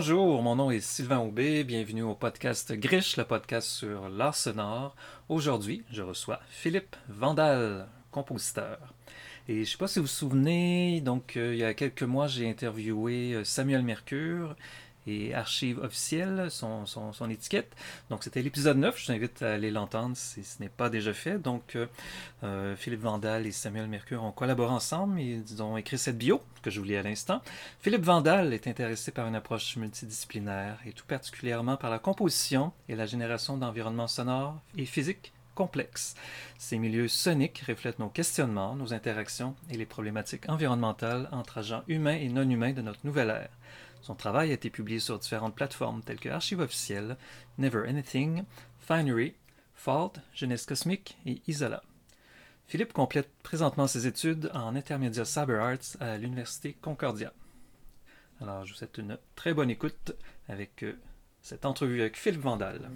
Bonjour, mon nom est Sylvain Aubé, bienvenue au podcast Grish, le podcast sur l'art sonore. Aujourd'hui, je reçois Philippe Vandal, compositeur. Et je ne sais pas si vous vous souvenez, donc euh, il y a quelques mois, j'ai interviewé euh, Samuel Mercure et Archive officielle, son, son, étiquette. Donc c'était l'épisode 9, je vous invite à aller l'entendre si ce n'est pas déjà fait. Donc euh, euh, Philippe Vandal et Samuel Mercure ont collaboré ensemble, ils ont écrit cette bio que je vous lis à l'instant. Philippe Vandal est intéressé par une approche multidisciplinaire et tout particulièrement par la composition et la génération d'environnements sonores et physiques complexes. Ces milieux soniques reflètent nos questionnements, nos interactions et les problématiques environnementales entre agents humains et non humains de notre nouvelle ère. Son travail a été publié sur différentes plateformes telles que Archive officielle, Never Anything, Finery, Fault, Jeunesse cosmique et Isola. Philippe complète présentement ses études en intermédiaire Cyber Arts à l'Université Concordia. Alors, je vous souhaite une très bonne écoute avec euh, cette entrevue avec Philippe Vandal.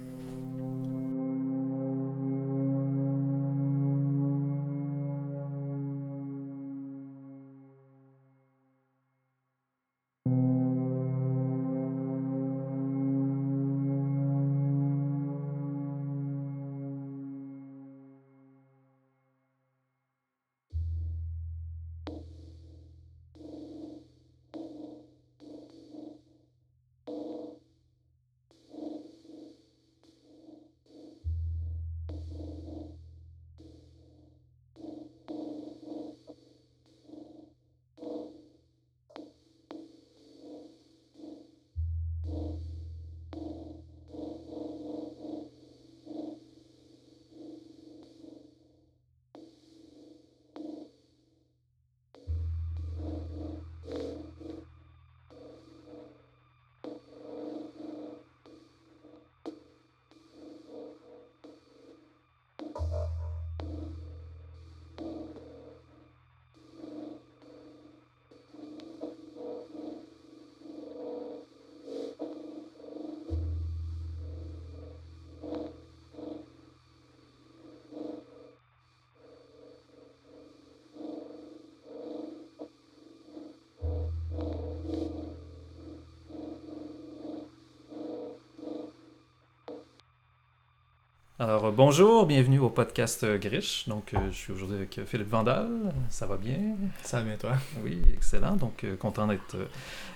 Alors, euh, bonjour, bienvenue au podcast euh, Grish. Donc, euh, je suis aujourd'hui avec Philippe Vandal. Ça va bien? Ça va bien, toi? Oui, excellent. Donc, content d'être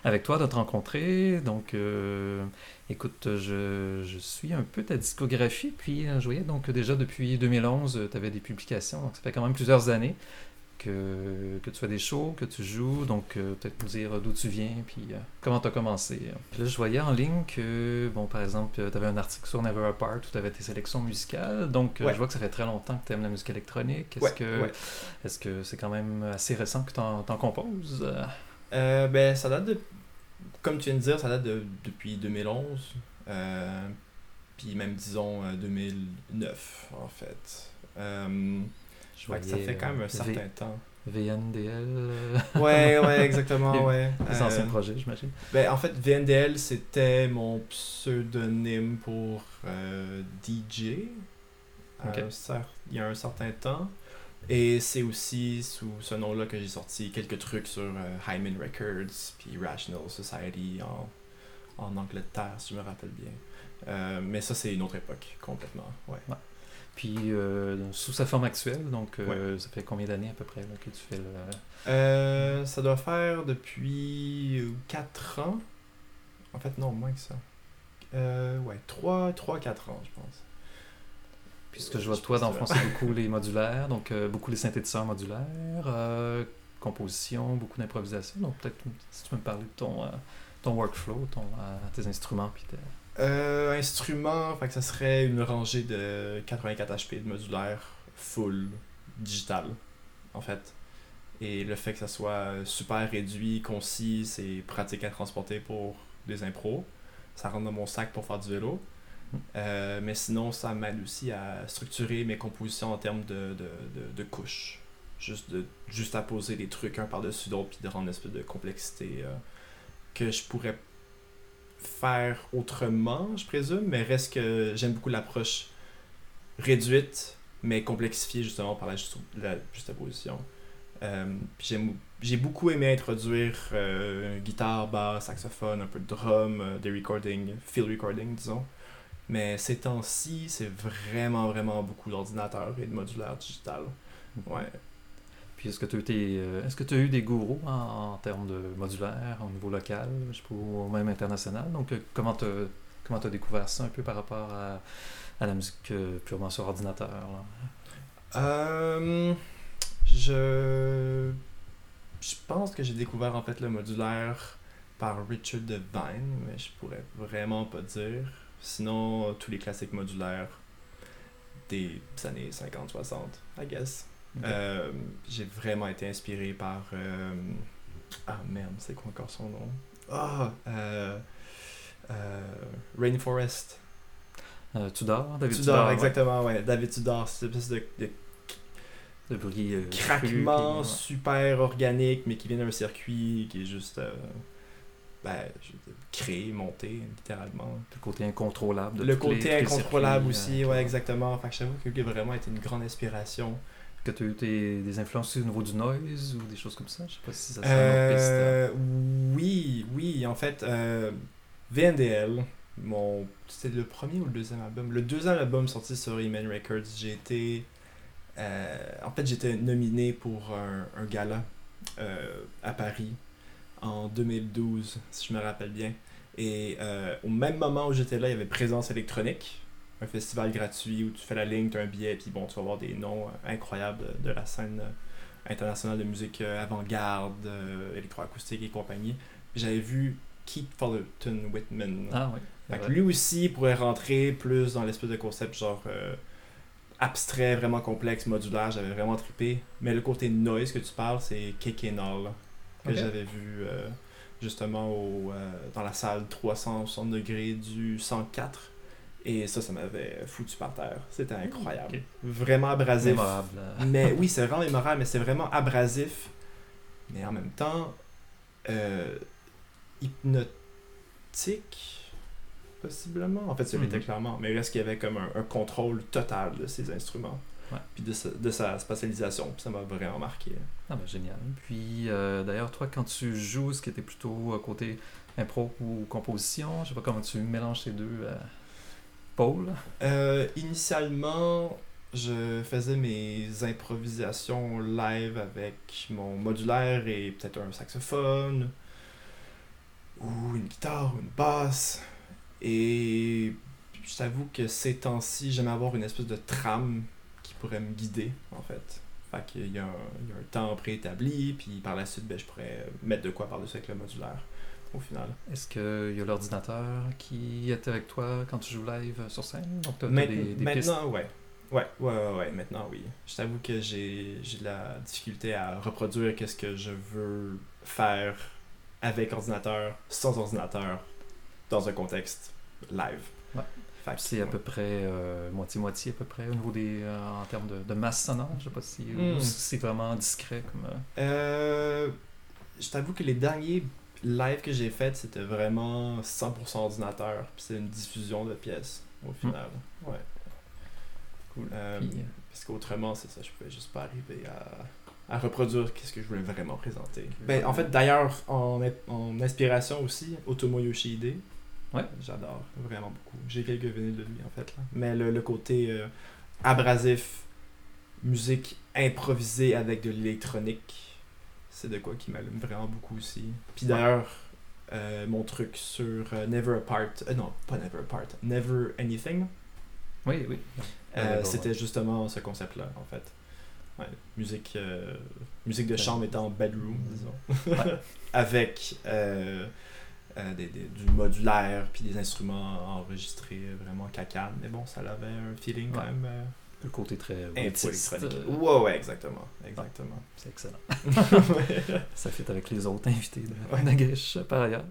avec toi, de te rencontrer. Donc, écoute, je, je, suis un peu ta discographie. Puis, je voyais donc déjà depuis 2011, tu avais des publications. Donc, ça fait quand même plusieurs années que, que tu fais des shows, que tu joues, donc euh, peut-être nous dire d'où tu viens, puis euh, comment tu as commencé. là, je voyais en ligne que, bon, par exemple, tu avais un article sur Never Apart où tu avais tes sélections musicales, donc euh, je vois que ça fait très longtemps que tu aimes la musique électronique. Est-ce que est-ce que c'est quand même assez récent que tu en, composes? Ben, ça date de, comme tu viens de dire, ça date de, depuis 2011, puis même, disons, 2009, en fait. Je ça fait quand même un euh, certain temps. VNDL. Euh, ouais, ouais, exactement, ouais. Les anciens euh, projets, j'imagine. Ben, en fait, VNDL, c'était mon pseudonyme pour DJ. il y a un certain temps. Et c'est aussi sous ce nom-là que j'ai sorti quelques trucs sur Hyman Records, puis Rational Society en, en Angleterre, si je me rappelle bien. mais ça, c'est une autre époque, complètement. ouais. Puis euh, sous sa forme actuelle, donc euh, ça fait combien d'années à peu près que tu fais le. Euh, ça doit faire depuis 4 ans. En fait, non, moins que ça. ouais, 3, 3 4 ans, je pense. Puis ce que je vois de toi, dans le fond, c'est beaucoup les modulaires, donc beaucoup les synthétiseurs modulaires, composition, beaucoup d'improvisation. Donc peut-être si tu peux me parler de ton, ton workflow, ton, tes instruments, puis euh, instrument, fait que ça serait une rangée de 84 HP de modulaire full digital, en fait. Et le fait que ça soit super réduit, concis, c'est pratique à transporter pour des impros. Ça rentre dans mon sac pour faire du vélo. Euh, mais sinon, ça m'aide aussi à structurer mes compositions en termes de, de, de, couches. Juste, de, juste à poser des trucs un par-dessus l'autre, puis de rendre une espèce de complexité euh, que je pourrais faire autrement, je présume, mais reste que j'aime beaucoup l'approche réduite, mais complexifiée justement par la, juste, la position. Euh, j'ai beaucoup aimé introduire euh, guitare, basse, saxophone, un peu de drum, euh, des recordings, field recording, disons. Mais ces temps-ci, c'est vraiment, vraiment beaucoup d'ordinateurs et de modulaire digital. Ouais. Puis est-ce que tu as, euh, est-ce eu des gourous en, termes de modulaire au niveau local, je sais pas, ou même international? Donc euh, comment tu comment as découvert ça un peu par rapport à, à la musique euh, purement sur ordinateur? je... je pense que j'ai découvert en fait le modulaire par Richard Devine, mais je pourrais vraiment pas dire. Sinon, tous les classiques modulaires des années 50-60, I guess. Euh, j'ai vraiment été inspiré par. euh, Ah merde, c'est quoi encore son nom? Ah euh... euh, Rainforest. Tudor, David Tudor, ouais. exactement, ouais. David Tudor, cette espèce de, de bruit craquement super organique, mais qui vient d'un circuit qui est juste. ben, créé, monté, littéralement. Le côté incontrôlable. de Le côté les incontrôlable circuits, aussi, ouais, exactement. Fait que j'avoue que lui a vraiment été une grande inspiration. Que tu as eu des influences au niveau du noise ou des choses comme ça? Je sais pas si ça piste. Euh, oui, oui, en fait, euh, VNDL, mon, c'était le premier ou le deuxième album? Le deuxième album sorti sur Eman Records, j'ai été, euh, en fait, j'étais nominé pour un, un gala euh, à Paris en 2012, si je me rappelle bien. Et euh, au même moment où j'étais là, il y avait Présence électronique, un festival gratuit où tu fais la ligne, tu as un billet, puis bon, tu vas voir des noms euh, incroyables de la scène euh, internationale de musique euh, avant-garde, électroacoustique et compagnie. J'avais vu Keith Fullerton Whitman. Ah oui. Ouais. lui aussi pourrait rentrer plus dans l'espèce de concept genre euh, abstrait, vraiment complexe, modulaire. J'avais vraiment trippé. Mais le côté noise que tu parles, c'est Keke Null, que j'avais vu euh, justement au, euh, dans la salle 360 degrés du 104. Et ça, ça m'avait foutu par terre. C'était incroyable. Ok. Vraiment abrasif. Mémorable. euh. Mais oui, c'est vraiment mémorable, mais c'est vraiment abrasif. Mais en même temps, euh, hypnotique, possiblement. En fait, ça l'était Mhm. clairement. Mais il reste qu'il y avait comme un, un contrôle total de ses instruments. Ouais. Puis de sa, de sa spatialisation. Puis ça m'a vraiment marqué. Ah ben génial. Puis euh, d'ailleurs, toi, quand tu joues, ce qui était plutôt côté impro ou composition, je sais pas comment tu mélanges ces deux euh, pôles. Euh, initialement, je faisais mes improvisations live avec mon modulaire et peut-être un saxophone ou une guitare ou une basse. Et je t'avoue que ces temps-ci, j'aime avoir une espèce de trame qui pourrait me guider, en fait. Fait qu'il y y a un temps préétabli, puis par la suite, ben, je pourrais mettre de quoi par-dessus avec le modulaire, au final. Est-ce qu'il y a l'ordinateur qui est avec toi quand tu joues live sur scène? Donc t'as t'as Maint- des, des pistes? maintenant, ouais. Ouais, ouais, ouais, ouais, maintenant, oui. Je t'avoue que j'ai j'ai de la difficulté à reproduire qu'est-ce que je veux faire avec ordinateur, sans ordinateur, dans un contexte live. Ouais. Fait que, C'est à ouais. peu près euh, moitié-moitié à peu près au niveau des euh, en termes de, de masse sonore. Je sais pas si Hmm. si c'est vraiment discret comme. Euh, je t'avoue que les derniers lives que j'ai faits, c'était vraiment 100% ordinateur. Puis c'est une diffusion de pièces, au final. Ouais. cool. Euh, Puis, euh, Parce qu'autrement, c'est ça, je pouvais juste pas arriver à, à reproduire qu'est-ce que je voulais vraiment présenter. Ben, en fait, d'ailleurs, en, en inspiration aussi, Otomo Yoshihide. Ouais. J'adore vraiment beaucoup. J'ai quelques vinyles de lui, en fait. Là. Mais le, le côté euh, abrasif, musique improvisée avec de l'électronique, c'est de quoi qui m'allume vraiment beaucoup aussi. Puis d'ailleurs, euh, mon truc sur euh, Never Apart, euh, non, pas Never Apart, Never Anything, Oui, oui. Ouais, c'était ouais. justement ce concept-là, en fait. Ouais, musique, musique de chambre étant bedroom, disons. Avec des, des- du modulaire, puis des instruments enregistrés vraiment cacane. Mais bon, ça avait un feeling quand même Le côté très électronique. euh, Ouais, ouais, exactement. Exactement. C'est excellent. Ça fit avec les autres invités de, Ouais. de par ailleurs.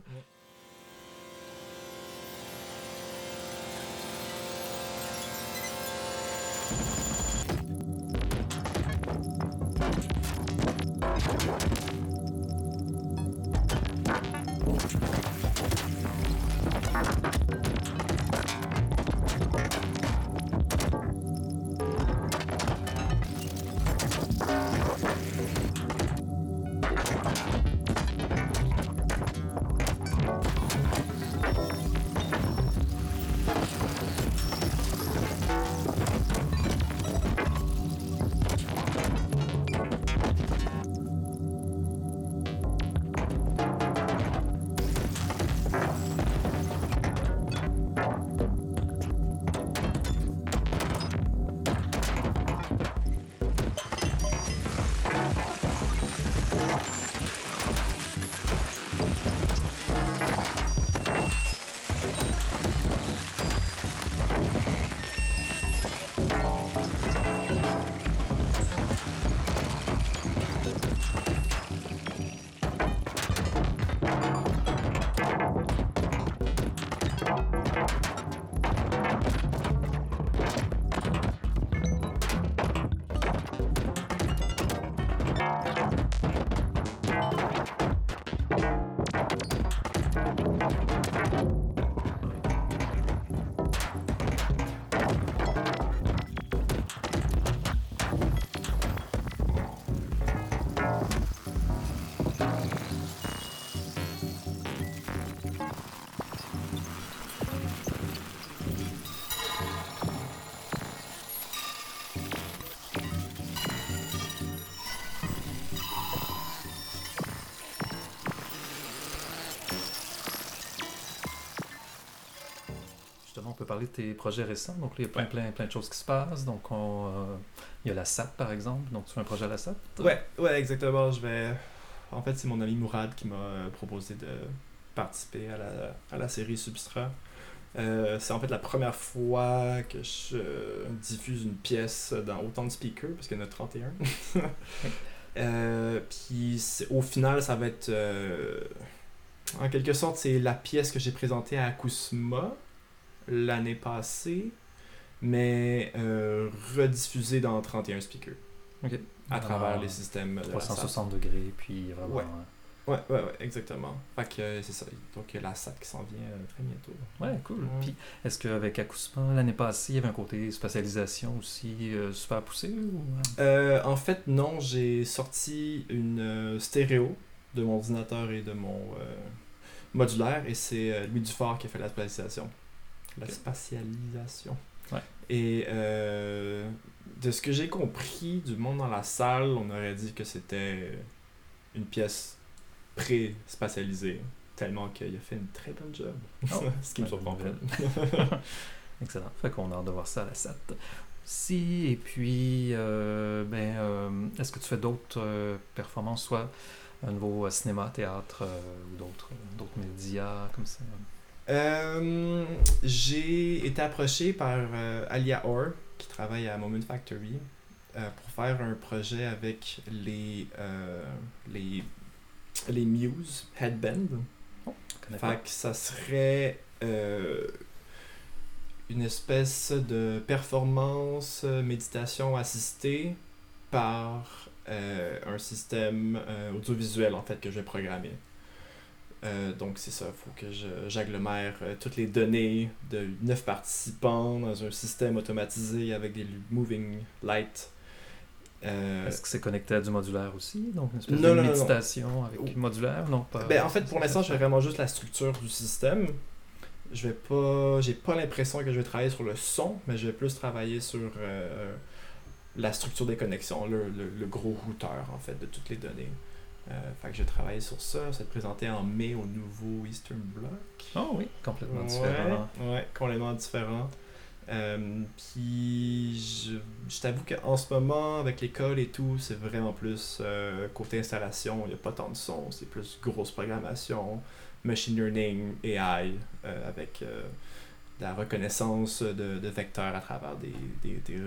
De tes projets récents. Donc, il y a plein, plein, plein de choses qui se passent. Donc, on, euh, il y a la SAT, par exemple. Donc, tu fais un projet à la SAT. Ouais, ouais, exactement. Je vais. En fait, c'est mon ami Mourad qui m'a euh, proposé de participer à la, à la série Substrat. Euh, c'est en fait la première fois que je diffuse une pièce dans autant de speakers, parce qu'il y en a 31. Euh, puis au final, ça va être. euh, en quelque sorte, c'est la pièce que j'ai présentée à Akusma l'année passée, mais euh, rediffusée dans 31 speakers Ok. à travers les systèmes. de la. 360 degrés, puis vraiment. Ouais. Ouais, ouais, ouais, exactement. Fait que euh, c'est ça. Donc la SAT qui s'en vient euh, très bientôt. Ouais, cool. Ouais. Puis, est-ce qu'avec Akusma, l'année passée, il y avait un côté spatialisation aussi euh, super poussé ou... Euh, en fait, non, j'ai sorti une euh, stéréo de mon ordinateur et de mon modulaire et c'est Louis Dufort qui a fait la spatialisation. La spatialisation. Ouais. Et euh, de ce que j'ai compris du monde dans la salle, on aurait dit que c'était une pièce pré-spatialisée. Tellement qu'il a fait une très bonne job. Oh, ce qui me surprend pas. Excellent. Fait qu'on a hâte de voir ça à la SAT. Si, et puis, euh, ben, euh, est-ce que tu fais d'autres euh, performances, soit au niveau cinéma, théâtre ou d'autres d'autres médias comme ça? Euh, j'ai été approché par euh, Alia Orr, qui travaille à Moment Factory, euh, pour faire un projet avec les, euh, les, les Muse Headband. Pas. Que ça serait une espèce de performance méditation assistée par un système audiovisuel en fait que je vais programmer. Euh, donc c'est ça, il faut que j'agglomère euh, toutes les données de neuf participants dans un système automatisé avec des moving lights. Euh, Est-ce que c'est connecté à du modulaire aussi? Donc, une espèce Non, de non, non, non. méditation avec Oh. modulaire? Non, pas. Ben, en fait, pour l'instant, je fais vraiment juste la structure du système. Je vais pas. J'ai pas l'impression que je vais travailler sur le son, mais je vais plus travailler sur la structure des connexions, le, le- le gros routeur, en fait, de toutes les données. Euh, fait que travailler sur ça. Ça être présenté en mai au nouveau Eastern Bloc. Oh oui, complètement différent. Ouais, complètement différent. Euh, puis je, je t'avoue qu'en ce moment, avec l'école et tout, c'est vraiment plus euh, côté installation, il n'y a pas tant de son, c'est plus grosse programmation, machine learning, AI, euh, avec la reconnaissance de, de vecteurs à travers des, des, des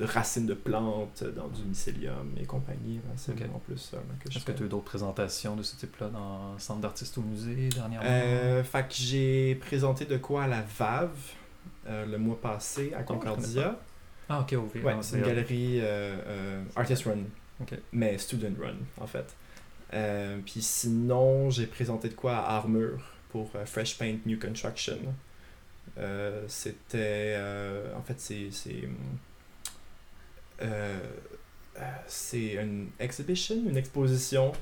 racines de plantes dans du mycélium et compagnie. hein, C'est Ok. vraiment plus là, que je Est-ce que tu as eu d'autres présentations de ce type-là dans le centre d'artistes au musée dernièrement? Euh, fait que j'ai présenté de quoi à la VAV euh, le mois passé à connais Concordia. Ah, ok, oui. Ouais, ah, c'est une galerie euh, euh, artist run, Ok. mais student run en fait. Puis sinon, j'ai présenté de quoi à Armure pour Fresh Paint New Construction. C'était. en fait, c'est. C'est euh, euh, c'est une exhibition, une exposition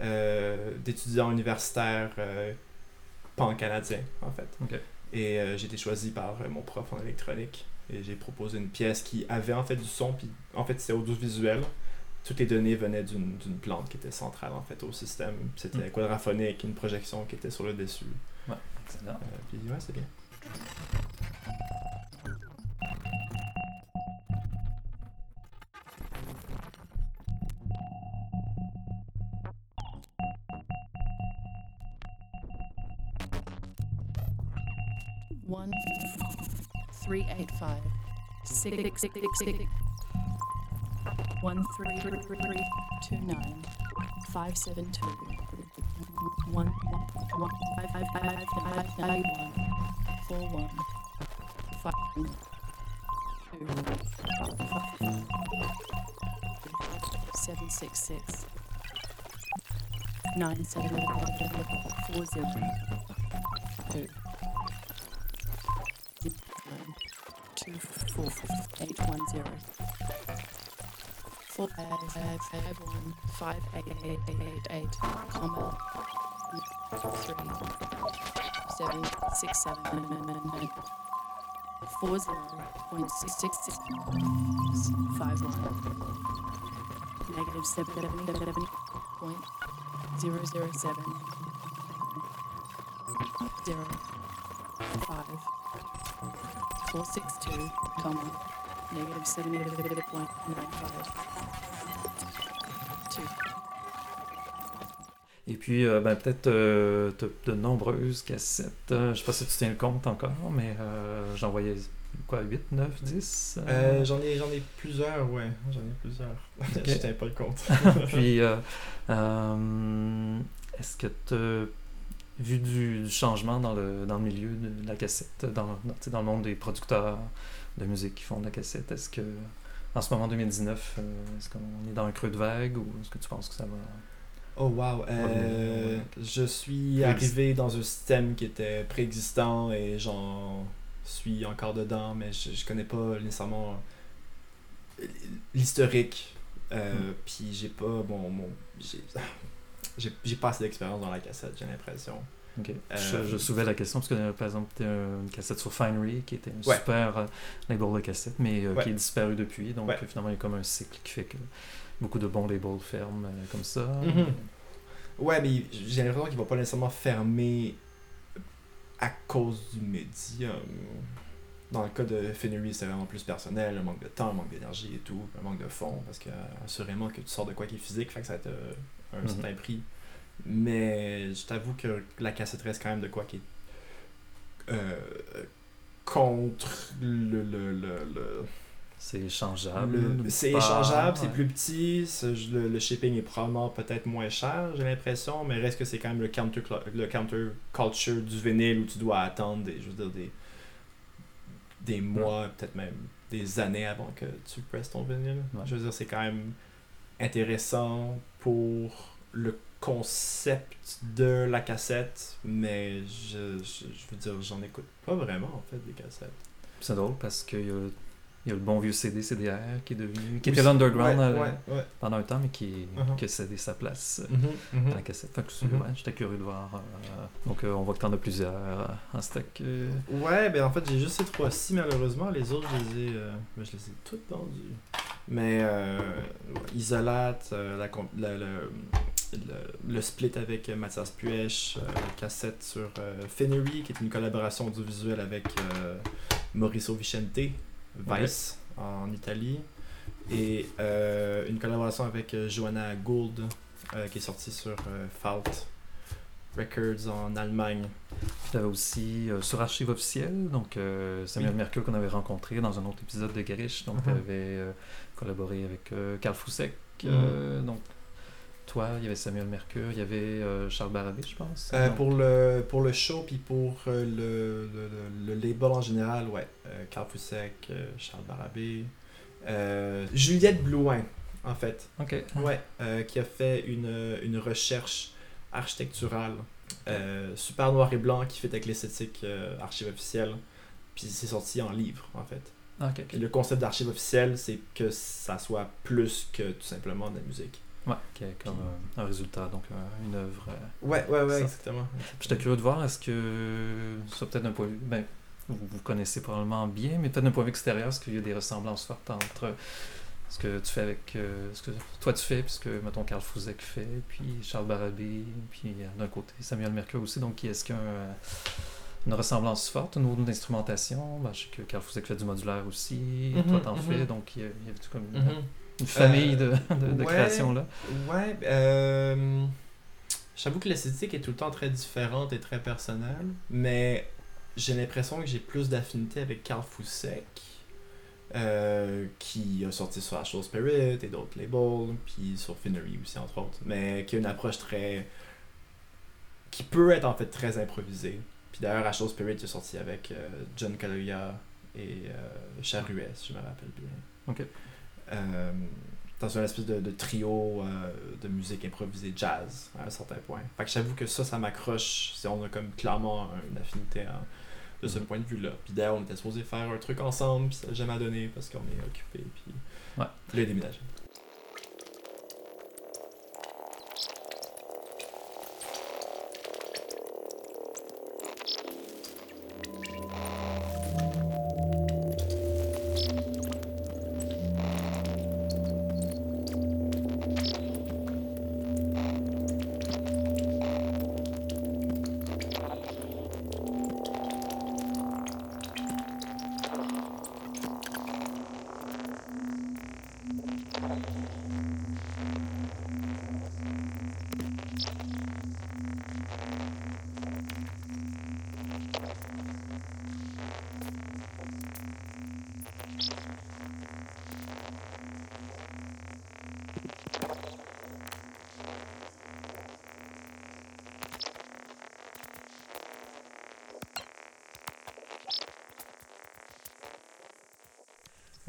euh, d'étudiants universitaires pan-canadiens, en fait. Et j'ai été choisi par mon prof en électronique. Et j'ai proposé une pièce qui avait en fait du son, puis en fait c'était audiovisuel. Toutes les données venaient d'une plante qui était centrale en fait au système. C'était Mm. quadraphonique, une projection qui était sur le dessus. Excellent. Euh, puis ouais, c'est bien. One three eight five six six six six one three three two nine five seven two one one five five five five nine one four one five two seven six six nine seven four zero two one zero four five five five one five eight eight eight eight eight comma three seven six seven nine nine nine four zero point six six six five one negative seven seven seven point zero zero seven zero five 462, comma, negative 78.95. Two. Et puis, euh, ben, peut-être euh, de nombreuses cassettes. Euh, je sais pas si tu tiens le compte encore, mais euh, j'en voyais quoi, 8, 9, 10 euh, Euh, j'en ai, j'en ai plusieurs, ouais. J'en ai plusieurs. Ok. Je tiens pas le compte. Puis, est-ce que tu as vu du, changement dans le, dans le milieu de la cassette, dans, dans, dans le monde des producteurs? De musique qui font de la cassette? Est-ce que, en ce moment 2019, euh, est-ce qu'on est dans un creux de vague ou est-ce que tu penses que ça va. Oh wow. Euh, je suis arrivé dans un système qui était préexistant et j'en suis encore dedans, mais je, je connais pas nécessairement l'historique. Euh, Mm. Puis j'ai pas bon, j'ai j'ai pas assez d'expérience dans la cassette, j'ai l'impression. Ok. Euh, je, je soulevais la question parce que, euh, par exemple, tu une cassette sur Finery qui était un Ouais. super euh, label de cassette, mais Ouais. qui est disparu depuis. Donc, Ouais. finalement, il y a comme un cycle qui fait que beaucoup de bons labels ferment comme ça. Mhm. Ouais, mais j'ai l'impression qu'il va pas nécessairement fermer à cause du médium. Dans le cas de Finery, c'est vraiment plus personnel, un manque de temps, un manque d'énergie et tout, un manque de fond, parce que assurément que tu sors de quoi qui est physique, fait que ça euh, un Mhm. certain prix. Mais je t'avoue que la cassette reste quand même de quoi qui est euh, contre le, le, le, le- C'est échangeable. le- c'est échangeable, c'est plus petit, le, le shipping est probablement peut-être moins cher, j'ai l'impression, mais reste que c'est quand même le counter, le counter culture du vinyle où tu dois attendre des, je veux dire, des, des mois, peut-être même des années avant que tu presses ton vinyle. Ouais. Je veux dire, c'est quand même intéressant pour le concept de la cassette, mais je, je, je veux dire, j'en écoute pas vraiment en fait des cassettes. C'est drôle parce qu'il y y a le bon vieux CD, CDR qui est devenu. qui Oui, était l'underground ouais, euh, ouais, ouais. pendant un temps, mais qui, qui a cédé sa place à la cassette. Fait que c'est- Mhm. ouais, j'étais curieux de voir. euh, donc, euh, on voit que t'en as plusieurs en stock. euh. Ouais, ben en fait, j'ai juste ces trois-ci, malheureusement. Les autres, je les ai, ben, je les ai toutes vendues. Mais euh, Isolate, euh, la, le, le, le split avec euh, Mathias Puech, euh, cassette sur Finery, qui est une collaboration audiovisuelle avec Mauricio Vicente, Vice, en Italie. Et une collaboration avec Joanna Gould, qui est sortie sur Fault Records en Allemagne. Tu avais aussi euh, sur Archive officielle, donc euh, Samuel Oui. Mercure qu'on avait rencontré dans un autre épisode de Garish. Donc, tu Mhm. avais euh, collaboré avec Carl Foussek. Mhm. euh, donc, toi, il y avait Samuel Mercure, il y avait Charles Barabé, je pense. Donc, pour, le, pour le show, puis pour le, le, le, label en général, ouais. Carl Foussek, Charles Barabé. Juliette Blouin, en fait. Ok. Ouais. qui a fait une, une recherche architecturale euh, super noir et blanc qui fait avec l'esthétique euh, archive officielle. Puis c'est sorti en livre, en fait. Ah, le concept d'archive officielle, c'est que ça soit plus que tout simplement de la musique. Ouais, comme euh, un résultat, donc une œuvre. euh. Ouais, ouais, ouais, exactement. J'étais curieux de voir, est-ce que, ça peut-être d'un point de vue, ben, vous, vous connaissez probablement bien, mais peut-être d'un point de vue extérieur, est-ce qu'il y a des ressemblances fortes entre ce que tu fais avec, euh, ce que toi tu fais, puis ce que, mettons, Carl Fouzek fait, puis Charles Barabé, puis euh, d'un côté Samuel Mercure aussi, donc est-ce qu'il y a un, euh, une ressemblance forte au niveau de l'instrumentation? Ben, je sais que Carl Fouzek fait du modulaire aussi, Mhm, toi t'en mhm. fais, donc il y a, il y a comme une, Mhm. une famille de, Euh, de, de ouais. création là. Ouais, euh, j'avoue que l'esthétique est tout le temps très différente et très personnelle, mais j'ai l'impression que j'ai plus d'affinité avec Carl Foussek, euh, qui a sorti sur Ashore Spirit et d'autres labels, puis sur Finery aussi, entre autres, mais qui a une approche très. qui peut être en fait très improvisée. Puis d'ailleurs, Ashore Spirit est sorti avec euh, John Kaluuya et euh, si je me rappelle bien. Ok. Euh, dans une espèce de, de trio de musique improvisée jazz à un certain point. Fait que j'avoue que ça, ça m'accroche. C'est- On a comme clairement une affinité de ce point de vue-là. Puis d'ailleurs, on était supposé faire un truc ensemble, puis ça n'a jamais donné parce qu'on est occupé. Puis Ouais. puis là,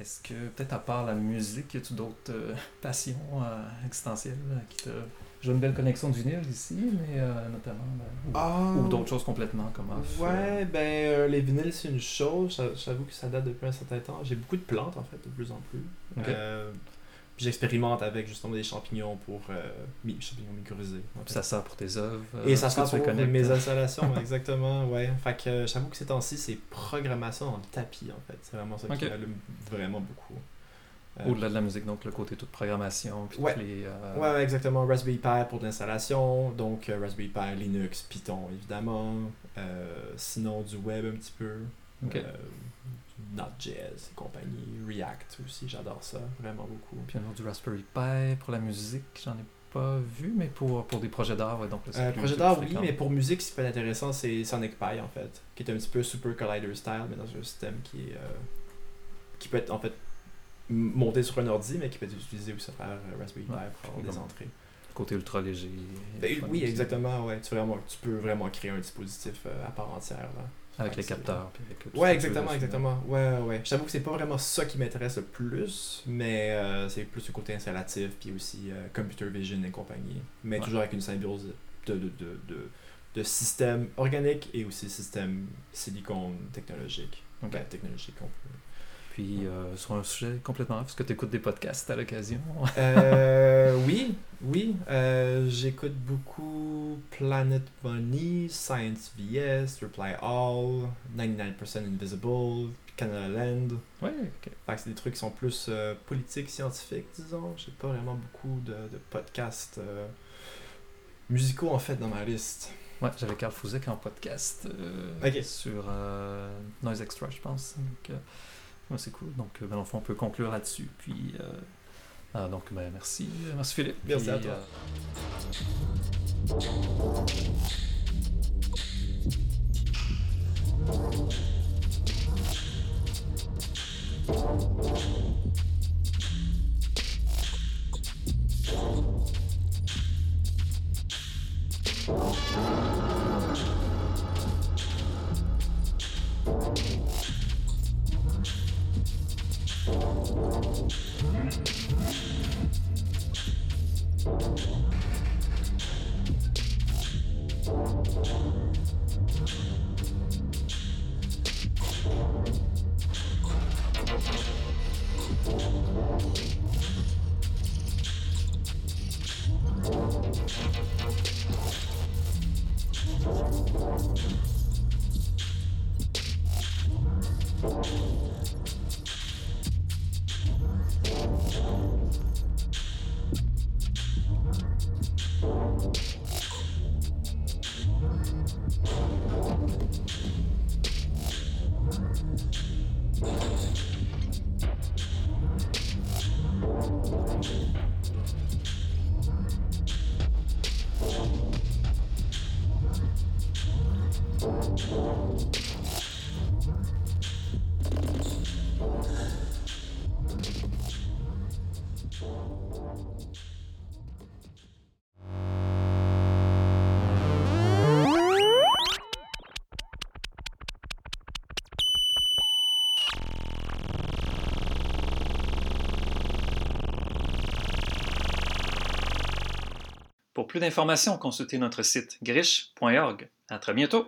Est-ce que, peut-être à part la musique, y a-tu d'autres euh, passions euh, existentielles là, qui te. J'ai une belle connexion de vinyle ici, mais euh, notamment. ben, ou- Ah, ou d'autres choses complètement comme off. euh, Ouais, ben euh, les vinyles c'est une chose. J'a- J'avoue que ça date depuis un certain temps. J'ai beaucoup de plantes en fait, de plus en plus. Ok. Euh, j'expérimente avec justement des champignons pour euh, mi- champignons mycorhizés. en fait. Ça sert pour tes œuvres. euh, Et ça est-ce que sert pour mes installations, exactement, ouais. Fait que euh, j'avoue que ces temps-ci, c'est programmation en tapis, en fait. C'est vraiment ça qui m'allume vraiment beaucoup. Euh, Au-delà de la musique, donc le côté toute programmation, puis Ouais. les. euh, Ouais, exactement. Raspberry Pi pour l'installation. Donc, euh, Raspberry Pi, Linux, Python, évidemment. Euh, sinon, du web un petit peu. Ok. Node.js et compagnie. React aussi, j'adore ça vraiment beaucoup. Puis autre du Raspberry Pi pour la musique, j'en ai pas vu, mais pour, pour des projets d'art, ouais, donc Euh, projet d'art, oui, mais pour musique, ce qui peut être intéressant, c'est Sonic Pi, en fait. Qui est un petit peu Super Collider style, mais dans un système qui est. euh, qui peut être, en fait, monté sur un ordi, mais qui peut être utilisé aussi travers euh, Raspberry Pi Ouais. pour avoir des entrées. Côté ultra léger. Ben, oui, exactement, ouais. Tu, vraiment, tu peux vraiment créer un dispositif euh, à part entière, là. Avec Ouais, les capteurs. Puis avec tout Ouais, exactement, exactement. Ouais, ouais. Je t'avoue que c'est pas vraiment ça qui m'intéresse le plus, mais euh, c'est plus le côté installatif, puis aussi euh, computer vision et compagnie. Mais Ouais. toujours avec une symbiose de, de, de, de, de système organique et aussi système silicone technologique. Ok. Ben, technologique, on peut. Puis euh, sur un sujet complètement off, est-ce que tu écoutes des podcasts à l'occasion Euh, oui, oui. euh, J'écoute beaucoup Planet Money, Science VS, Reply All, 99% Invisible, Canada Land. Ouais, ok. C'est des trucs qui sont plus euh, politiques, scientifiques, disons. J'ai pas vraiment beaucoup de, de podcasts musicaux en fait dans ma liste. Ouais, j'avais Carl Fuzek en podcast sur Noise Extra, je pense. Donc, c'est cool. Donc, euh, ben, on peut conclure là-dessus. Puis, euh, ah, donc, ben, merci. Merci Philippe. Merci Puis, à toi. euh, plus d'informations, consultez notre site griche.org. À très bientôt!